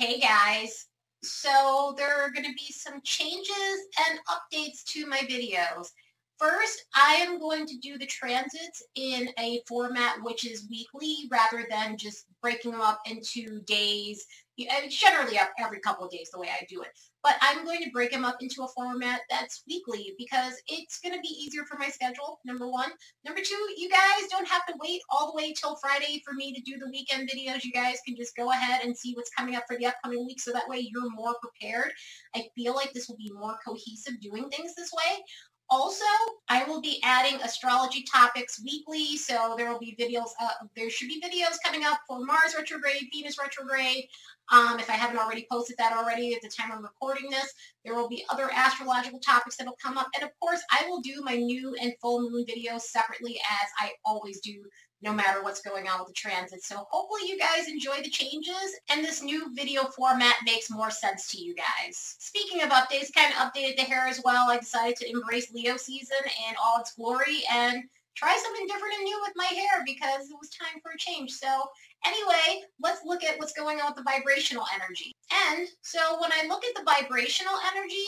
Hey guys, so there are going to be some changes and updates to my videos. First, I am going to do the transits in a format which is weekly rather than just breaking them up into days. Generally every couple of days the way I do it. But I'm going to break them up into a format that's weekly because it's going to be easier for my schedule, number one. Number two, you guys don't have to wait all the way till Friday for me to do the weekend videos. You guys can just go ahead and see what's coming up for the upcoming week so that way you're more prepared. I feel like this will be more cohesive doing things this way. Also, I will be adding astrology topics weekly, so there will be videos. Uh, there should be videos coming up for Mars retrograde, Venus retrograde. Um, if I haven't already posted that already at the time I'm recording this, there will be other astrological topics that will come up. And of course, I will do my new and full moon videos separately as I always do no matter what's going on with the transit. So hopefully you guys enjoy the changes and this new video format makes more sense to you guys. Speaking of updates, kind of updated the hair as well. I decided to embrace Leo season in all its glory and try something different and new with my hair because it was time for a change. So anyway, let's look at what's going on with the vibrational energy. And so when I look at the vibrational energy,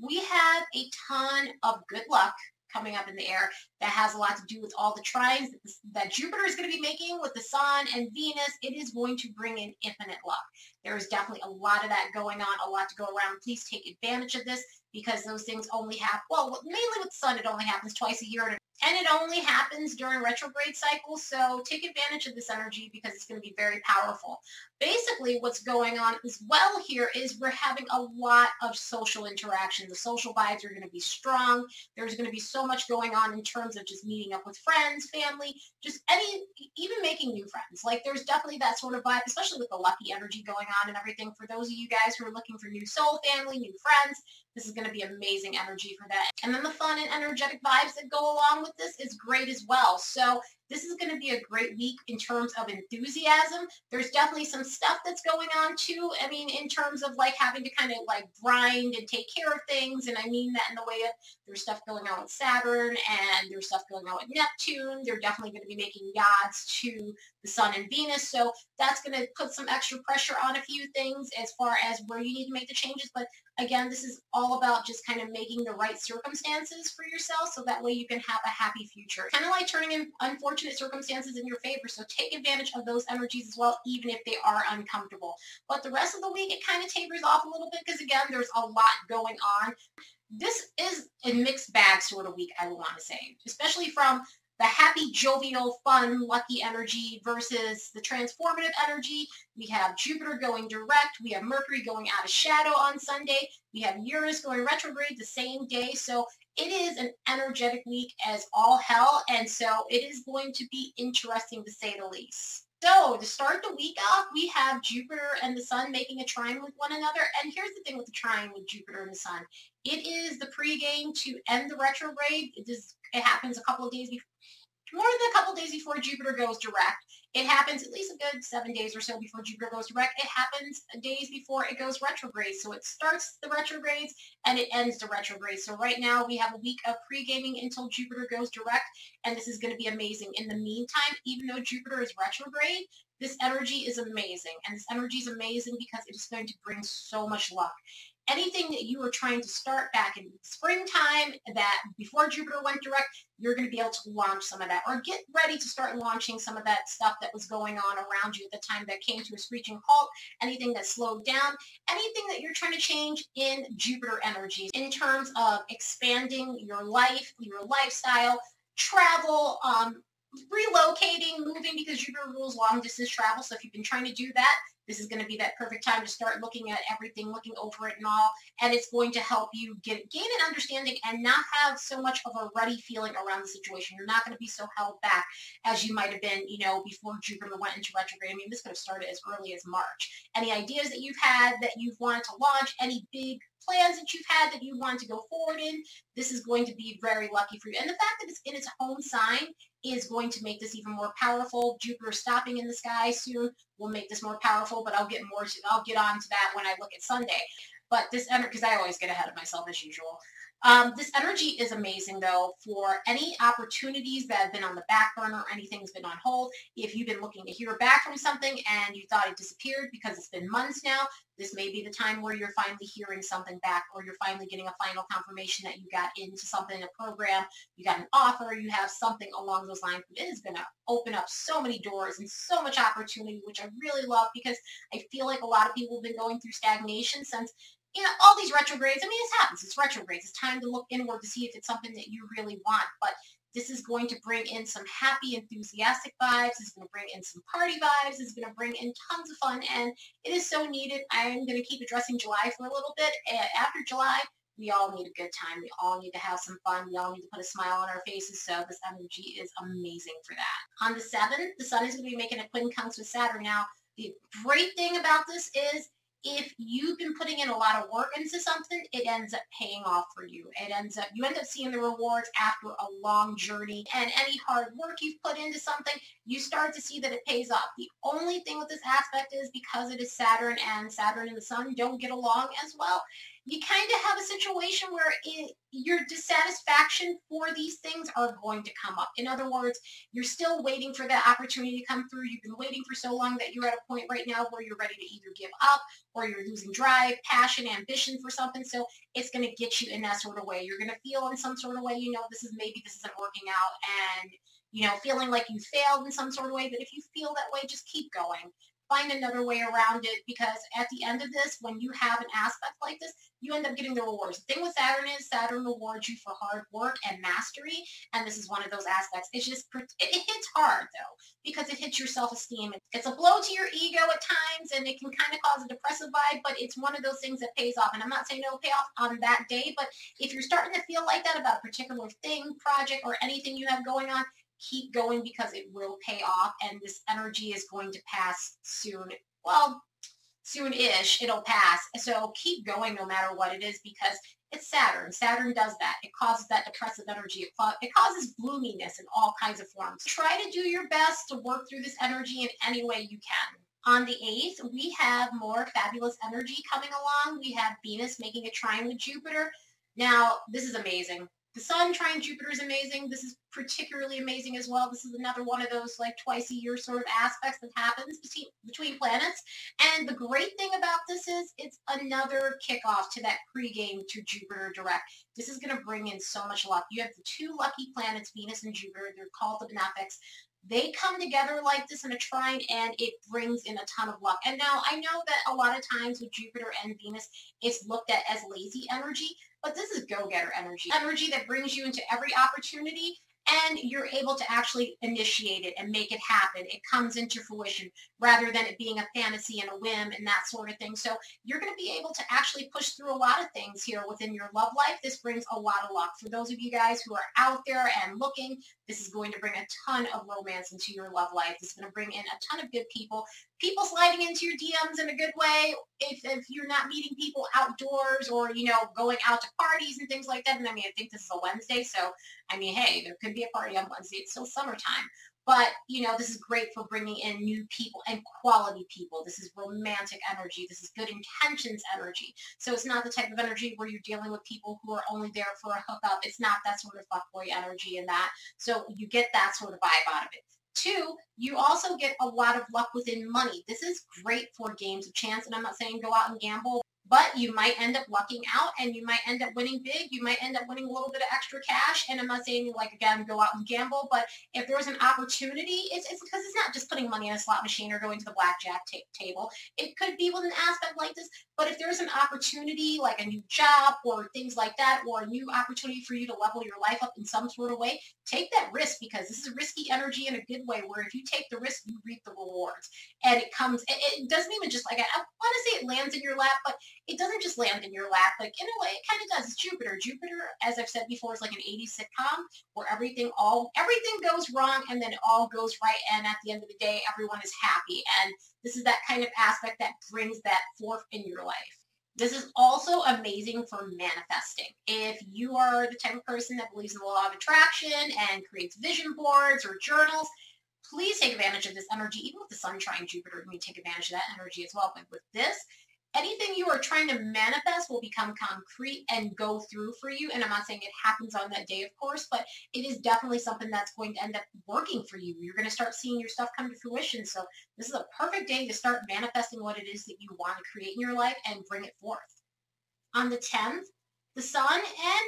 we have a ton of good luck coming up in the air that has a lot to do with all the trines that, Jupiter is going to be making with the Sun and Venus. It is going to bring in infinite luck. There is definitely a lot of that going on, a lot to go around. Please take advantage of this because those things only happen, well, mainly with the Sun, it only happens twice a year and it only happens during retrograde cycles. So take advantage of this energy because it's going to be very powerful. Basically, what's going on as well here is we're having a lot of social interaction. The social vibes are going to be strong. There's going to be so much going on in terms of just meeting up with friends, family, just any, even making new friends. Like there's definitely that sort of vibe, especially with the lucky energy going on and everything. For those of you guys who are looking for new soul family, new friends, this is going to be amazing energy for that. And then the fun and energetic vibes that go along with this is great as well. So this is going to be a great week in terms of enthusiasm. There's definitely some stuff that's going on too. I mean, in terms of like having to kind of like grind and take care of things. And I mean that in the way of there's stuff going on with Saturn and there's stuff going on with Neptune. They're definitely going to be making yods to the Sun and Venus. So that's going to put some extra pressure on a few things as far as where you need to make the changes. But again, this is all about just kind of making the right circumstances for yourself so that way you can have a happy future. Kind of like turning in unfortunate circumstances in your favor. So take advantage of those energies as well, even if they are uncomfortable. But the rest of the week, it kind of tapers off a little bit because again, there's a lot going on. This is a mixed bag sort of week, I would want to say, especially from the happy, jovial, fun, lucky energy versus the transformative energy. We have Jupiter going direct. We have Mercury going out of shadow on Sunday. We have Uranus going retrograde the same day. So it is an energetic week as all hell. And so it is going to be interesting to say the least. So to start the week off, we have Jupiter and the Sun making a trine with one another. And here's the thing with the trine with Jupiter and the Sun. It is the pregame to end the retrograde. It, is, it happens a couple of days before more than a couple of days before Jupiter goes direct. It happens at least a good seven days or so before Jupiter goes direct. It happens days before it goes retrograde. So it starts the retrogrades and it ends the retrograde. So right now we have a week of pre-gaming until Jupiter goes direct. And this is going to be amazing. In the meantime, even though Jupiter is retrograde, this energy is amazing. And this energy is amazing because it is going to bring so much luck anything that you were trying to start back in springtime that before Jupiter went direct, you're going to be able to launch some of that or get ready to start launching some of that stuff that was going on around you at the time that came to a screeching halt, anything that slowed down, anything that you're trying to change in Jupiter energy in terms of expanding your life, your lifestyle, travel, um, relocating, moving because Jupiter rules long distance travel. So if you've been trying to do that, this is going to be that perfect time to start looking at everything, looking over it and all. And it's going to help you get gain an understanding and not have so much of a ruddy feeling around the situation. You're not going to be so held back as you might have been, you know, before Jupiter went into retrograde. I mean, this could have started as early as March. Any ideas that you've had that you've wanted to launch, any big plans that you've had that you want to go forward in, this is going to be very lucky for you. And the fact that it's in its home sign is going to make this even more powerful. Jupiter stopping in the sky soon will make this more powerful, but I'll get more to, I'll get on to that when I look at Sunday. But this, because I always get ahead of myself as usual. Um, this energy is amazing though for any opportunities that have been on the back burner, anything's been on hold. If you've been looking to hear back from something and you thought it disappeared because it's been months now, this may be the time where you're finally hearing something back or you're finally getting a final confirmation that you got into something, a program, you got an offer, you have something along those lines. It is going to open up so many doors and so much opportunity, which I really love because I feel like a lot of people have been going through stagnation since you know, all these retrogrades, I mean, this happens. It's retrogrades. It's time to look inward to see if it's something that you really want. But this is going to bring in some happy, enthusiastic vibes. It's going to bring in some party vibes. It's going to bring in tons of fun. And it is so needed. I'm going to keep addressing July for a little bit. After July, we all need a good time. We all need to have some fun. We all need to put a smile on our faces. So this energy is amazing for that. On the 7th, the sun is going to be making a quincunx with Saturn. Now, the great thing about this is if you've been putting in a lot of work into something, it ends up paying off for you. It ends up, you end up seeing the rewards after a long journey and any hard work you've put into something, you start to see that it pays off. The only thing with this aspect is because it is Saturn and Saturn and the sun don't get along as well, you kind of have a situation where it, your dissatisfaction for these things are going to come up. In other words, you're still waiting for that opportunity to come through. You've been waiting for so long that you're at a point right now where you're ready to either give up or you're losing drive, passion, ambition for something. So it's going to get you in that sort of way. You're going to feel in some sort of way, you know, this is maybe this isn't working out and you know, feeling like you failed in some sort of way. But if you feel that way, just keep going find another way around it because at the end of this, when you have an aspect like this, you end up getting the rewards. The thing with Saturn is Saturn rewards you for hard work and mastery, and this is one of those aspects. It's just, it, it hits hard though, because it hits your self-esteem. It's a blow to your ego at times, and it can kind of cause a depressive vibe, but it's one of those things that pays off. And I'm not saying it'll pay off on that day, but if you're starting to feel like that about a particular thing, project, or anything you have going on, keep going because it will pay off and this energy is going to pass soon. Well, soon-ish, it'll pass. So keep going no matter what it is because it's Saturn. Saturn does that. It causes that depressive energy. It, causes gloominess in all kinds of forms. Try to do your best to work through this energy in any way you can. On the 8th, we have more fabulous energy coming along. We have Venus making a trine with Jupiter. Now, this is amazing. The Sun trine Jupiter is amazing. This is particularly amazing as well. This is another one of those like twice a year sort of aspects that happens between, between planets. And the great thing about this is it's another kickoff to that pregame to Jupiter direct. This is going to bring in so much luck. You have the two lucky planets, Venus and Jupiter. They're called the benefics they come together like this in a trine and it brings in a ton of luck. And now I know that a lot of times with Jupiter and Venus, it's looked at as lazy energy, but this is go-getter energy. Energy that brings you into every opportunity and you're able to actually initiate it and make it happen. It comes into fruition rather than it being a fantasy and a whim and that sort of thing. So you're going to be able to actually push through a lot of things here within your love life. This brings a lot of luck. For those of you guys who are out there and looking, this is going to bring a ton of romance into your love life. It's going to bring in a ton of good people. People sliding into your DMs in a good way. If, if you're not meeting people outdoors or, you know, going out to parties and things like that. And I mean, I think this is a Wednesday. So, I mean, hey, there could be a party on Wednesday. It's still summertime. But, you know, this is great for bringing in new people and quality people. This is romantic energy. This is good intentions energy. So it's not the type of energy where you're dealing with people who are only there for a hookup. It's not that sort of fuckboy energy and that. So you get that sort of vibe out of it. Two, you also get a lot of luck within money. This is great for games of chance, and I'm not saying go out and gamble, but you might end up lucking out and you might end up winning big. You might end up winning a little bit of extra cash. And I'm not saying like, again, go out and gamble, but if there's an opportunity, it's, it's because it's not just putting money in a slot machine or going to the blackjack table. It could be with an aspect like this, but if there's an opportunity like a new job or things like that, or a new opportunity for you to level your life up in some sort of way, take that risk because this is a risky energy in a good way where if you take the risk, you reap the rewards. And it comes, it, it doesn't even just like, I want to say it lands in your lap, but it doesn't just land in your lap. Like in a way, it kind of does. It's Jupiter. Jupiter, as I've said before, is like an 80s sitcom where everything all everything goes wrong and then it all goes right. And at the end of the day, everyone is happy. And this is that kind of aspect that brings that forth in your life. This is also amazing for manifesting. If you are the type of person that believes in the law of attraction and creates vision boards or journals, please take advantage of this energy. Even with the sun trine Jupiter, you may take advantage of that energy as well. But with this, anything you are trying to manifest will become concrete and go through for you. And I'm not saying it happens on that day, of course, but it is definitely something that's going to end up working for you. You're going to start seeing your stuff come to fruition. So this is a perfect day to start manifesting what it is that you want to create in your life and bring it forth. On the 10th, the Sun and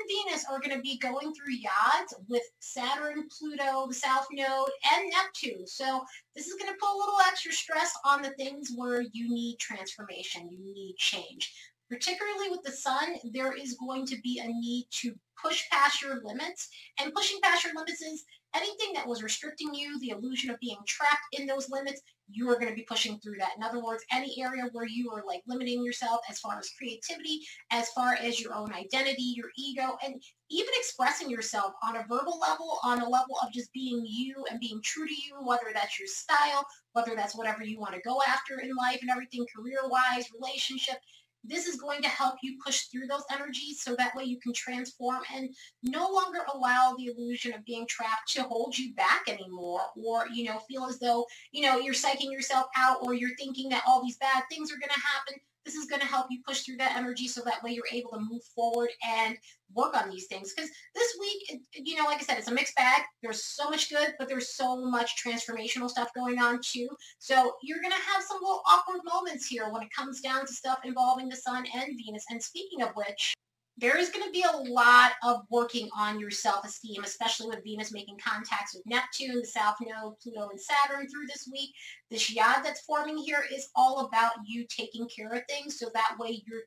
are going to be going through Yods with Saturn, Pluto, the South Node, and Neptune. So this is going to put a little extra stress on the things where you need transformation, you need change. Particularly with the Sun, there is going to be a need to push past your limits. And pushing past your limits is anything that was restricting you, the illusion of being trapped in those limits, you are going to be pushing through that. In other words, any area where you are like limiting yourself as far as creativity, as far as your own identity, your ego, and even expressing yourself on a verbal level, on a level of just being you and being true to you, whether that's your style, whether that's whatever you want to go after in life and everything, career-wise, relationship, this is going to help you push through those energies so that way you can transform and no longer allow the illusion of being trapped to hold you back anymore or, you know, feel as though, you know, you're psyching yourself out or you're thinking that all these bad things are going to happen. This is going to help you push through that energy so that way you're able to move forward and work on these things. Because this week, you know, like I said, it's a mixed bag. There's so much good, but there's so much transformational stuff going on too. So you're going to have some little awkward moments here when it comes down to stuff involving the sun and Venus. And speaking of which, there is going to be a lot of working on your self-esteem, especially with Venus making contacts with Neptune, the South Node, Pluto, and Saturn through this week. This yod that's forming here is all about you taking care of things so that way you're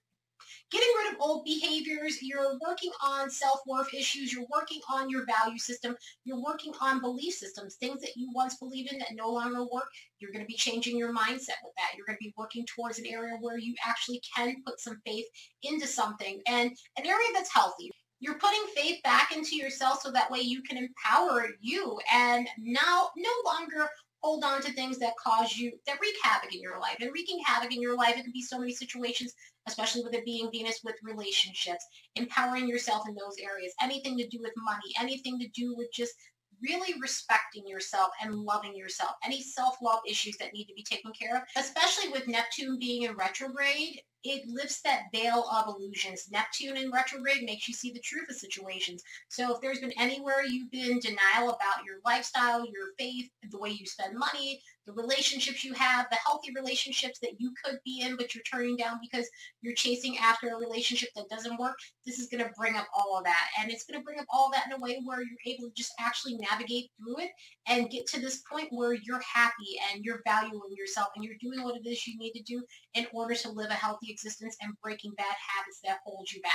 getting rid of old behaviors. You're working on self-worth issues. You're working on your value system. You're working on belief systems, things that you once believed in that no longer work. You're going to be changing your mindset with that. You're going to be working towards an area where you actually can put some faith into something and an area that's healthy. You're putting faith back into yourself so that way you can empower you and now no longer hold on to things that cause you, that wreak havoc in your life. And wreaking havoc in your life, it can be so many situations, especially with it being Venus with relationships, empowering yourself in those areas, anything to do with money, anything to do with just really respecting yourself and loving yourself. Any self-love issues that need to be taken care of, especially with Neptune being in retrograde, it lifts that veil of illusions. Neptune in retrograde makes you see the truth of situations. So if there's been anywhere you've been denial about your lifestyle, your faith, the way you spend money, the relationships you have, the healthy relationships that you could be in but you're turning down because you're chasing after a relationship that doesn't work, this is going to bring up all of that. And it's going to bring up all that in a way where you're able to just actually navigate through it and get to this point where you're happy and you're valuing yourself and you're doing what it is you need to do in order to live a healthy existence and breaking bad habits that hold you back.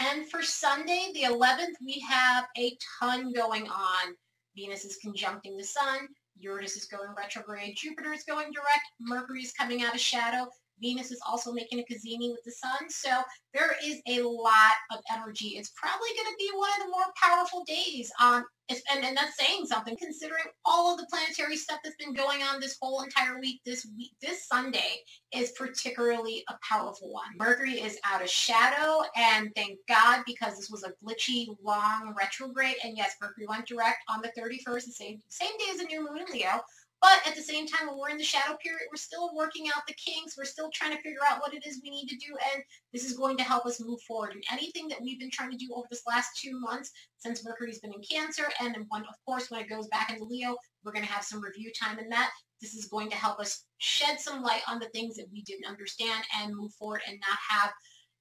And for Sunday, the 11th, we have a ton going on. Venus is conjuncting the sun. Uranus is going retrograde. Jupiter is going direct. Mercury is coming out of shadow. Venus is also making a cazimi with the sun. So there is a lot of energy. It's probably going to be one of the more powerful days um, on, and, and that's saying something considering all of the planetary stuff that's been going on this whole entire week. This week, this Sunday is particularly a powerful one. Mercury is out of shadow and thank God because this was a glitchy, long retrograde. And yes, Mercury went direct on the 31st, the same, same day as a new moon in Leo. But at the same time, when we're in the shadow period, we're still working out the kinks. We're still trying to figure out what it is we need to do. And this is going to help us move forward. And anything that we've been trying to do over this last two months since Mercury's been in Cancer, and when, of course, when it goes back into Leo, we're going to have some review time in that. This is going to help us shed some light on the things that we didn't understand and move forward and not have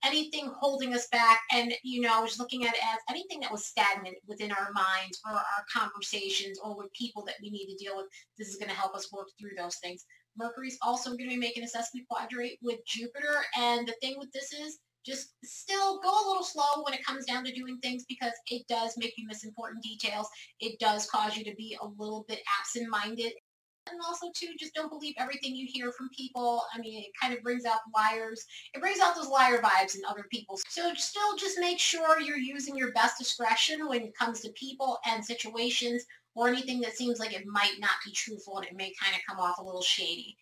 anything holding us back. And, you know, was looking at it as anything that was stagnant within our minds or our conversations or with people that we need to deal with. This is going to help us work through those things. Mercury's also going to be making a sesquiquadrate with Jupiter. And the thing with this is just still go a little slow when it comes down to doing things because it does make you miss important details. It does cause you to be a little bit absent-minded and also too just don't believe everything you hear from people. I mean it kind of brings out liars. It brings out those liar vibes in other people. So still just make sure you're using your best discretion when it comes to people and situations or anything that seems like it might not be truthful and it may kind of come off a little shady.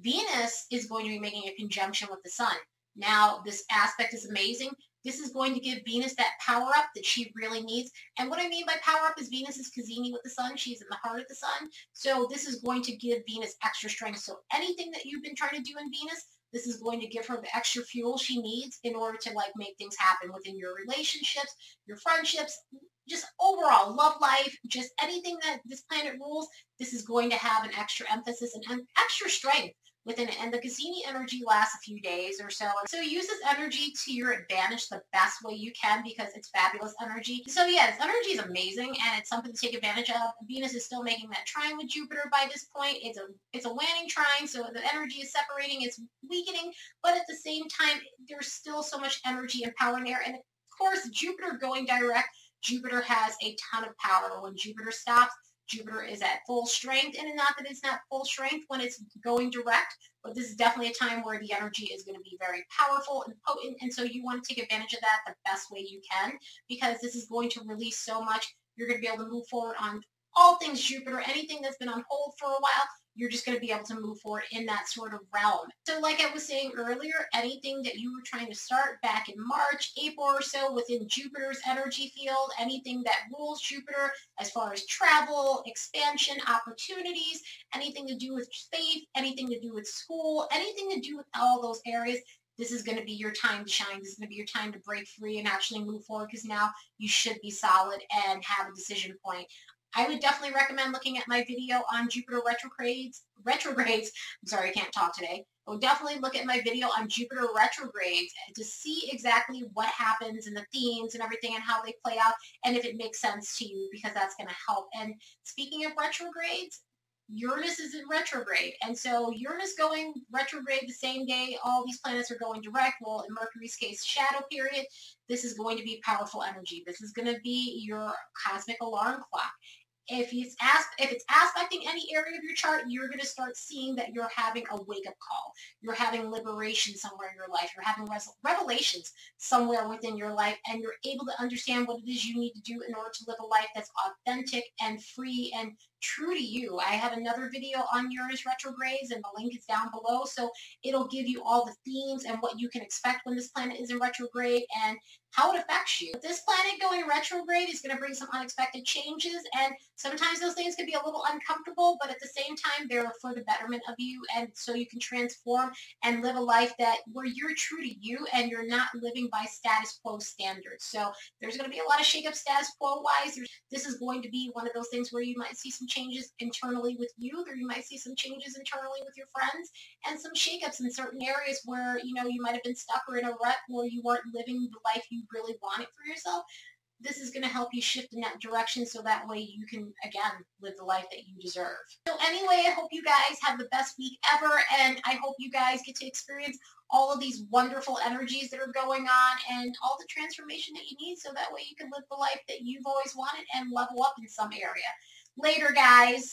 Venus is going to be making a conjunction with the sun. Now this aspect is amazing this is going to give Venus that power up that she really needs. And what I mean by power up is Venus is cazimi with the sun. She's in the heart of the sun. So this is going to give Venus extra strength. So anything that you've been trying to do in Venus, This is going to give her the extra fuel she needs in order to like make things happen within your relationships, your friendships, just overall love life, just anything that this planet rules, this is going to have an extra emphasis and extra strength within it. And the cazimi energy lasts a few days or so. So use this energy to your advantage the best way you can because it's fabulous energy. So yeah, this energy is amazing and it's something to take advantage of. Venus is still making that trine with Jupiter by this point. It's a it's a waning trine, so the energy is separating, it's weakening, but at the same time, there's still so much energy and power in there. And of course, Jupiter going direct, Jupiter has a ton of power. When Jupiter stops, Jupiter is at full strength, and not that it's not full strength when it's going direct, but this is definitely a time where the energy is going to be very powerful and potent, and so you want to take advantage of that the best way you can, because this is going to release so much. You're going to be able to move forward on all things Jupiter, anything that's been on hold for a while, you're just going to be able to move forward in that sort of realm. So like I was saying earlier, anything that you were trying to start back in March, April or so within Jupiter's energy field, anything that rules Jupiter as far as travel, expansion, opportunities, anything to do with faith, anything to do with school, anything to do with all those areas, this is going to be your time to shine. This is going to be your time to break free and actually move forward because now you should be solid and have a decision point. I would definitely recommend looking at my video on Jupiter retrogrades. Retrogrades. I'm sorry, I can't talk today. I would definitely look at my video on Jupiter retrogrades to see exactly what happens and the themes and everything and how they play out and if it makes sense to you because that's going to help. And speaking of retrogrades, Uranus is in retrograde. And so Uranus going retrograde the same day all these planets are going direct. Well, in Mercury's case, shadow period, this is going to be powerful energy. This is going to be your cosmic alarm clock if it's asp- if it's aspecting any area of your chart, you're going to start seeing that you're having a wake up call. You're having liberation somewhere in your life. You're having res- revelations somewhere within your life, and you're able to understand what it is you need to do in order to live a life that's authentic and free and true to you. I have another video on Uranus retrogrades, and the link is down below, so it'll give you all the themes and what you can expect when this planet is in retrograde and how it affects you. This planet going retrograde is going to bring some unexpected changes, and sometimes those things can be a little uncomfortable, but at the same time, they're for the betterment of you, and so you can transform and live a life that where you're true to you and you're not living by status quo standards. So there's going to be a lot of shake-up status quo-wise. This is going to be one of those things where you might see some changes internally with you, or you might see some changes internally with your friends, and some shake-ups in certain areas where, you know, you might have been stuck or in a rut where you weren't living the life you really want it for yourself, this is going to help you shift in that direction so that way you can, again, live the life that you deserve. So anyway, I hope you guys have the best week ever, and I hope you guys get to experience all of these wonderful energies that are going on and all the transformation that you need so that way you can live the life that you've always wanted and level up in some area. Later, guys.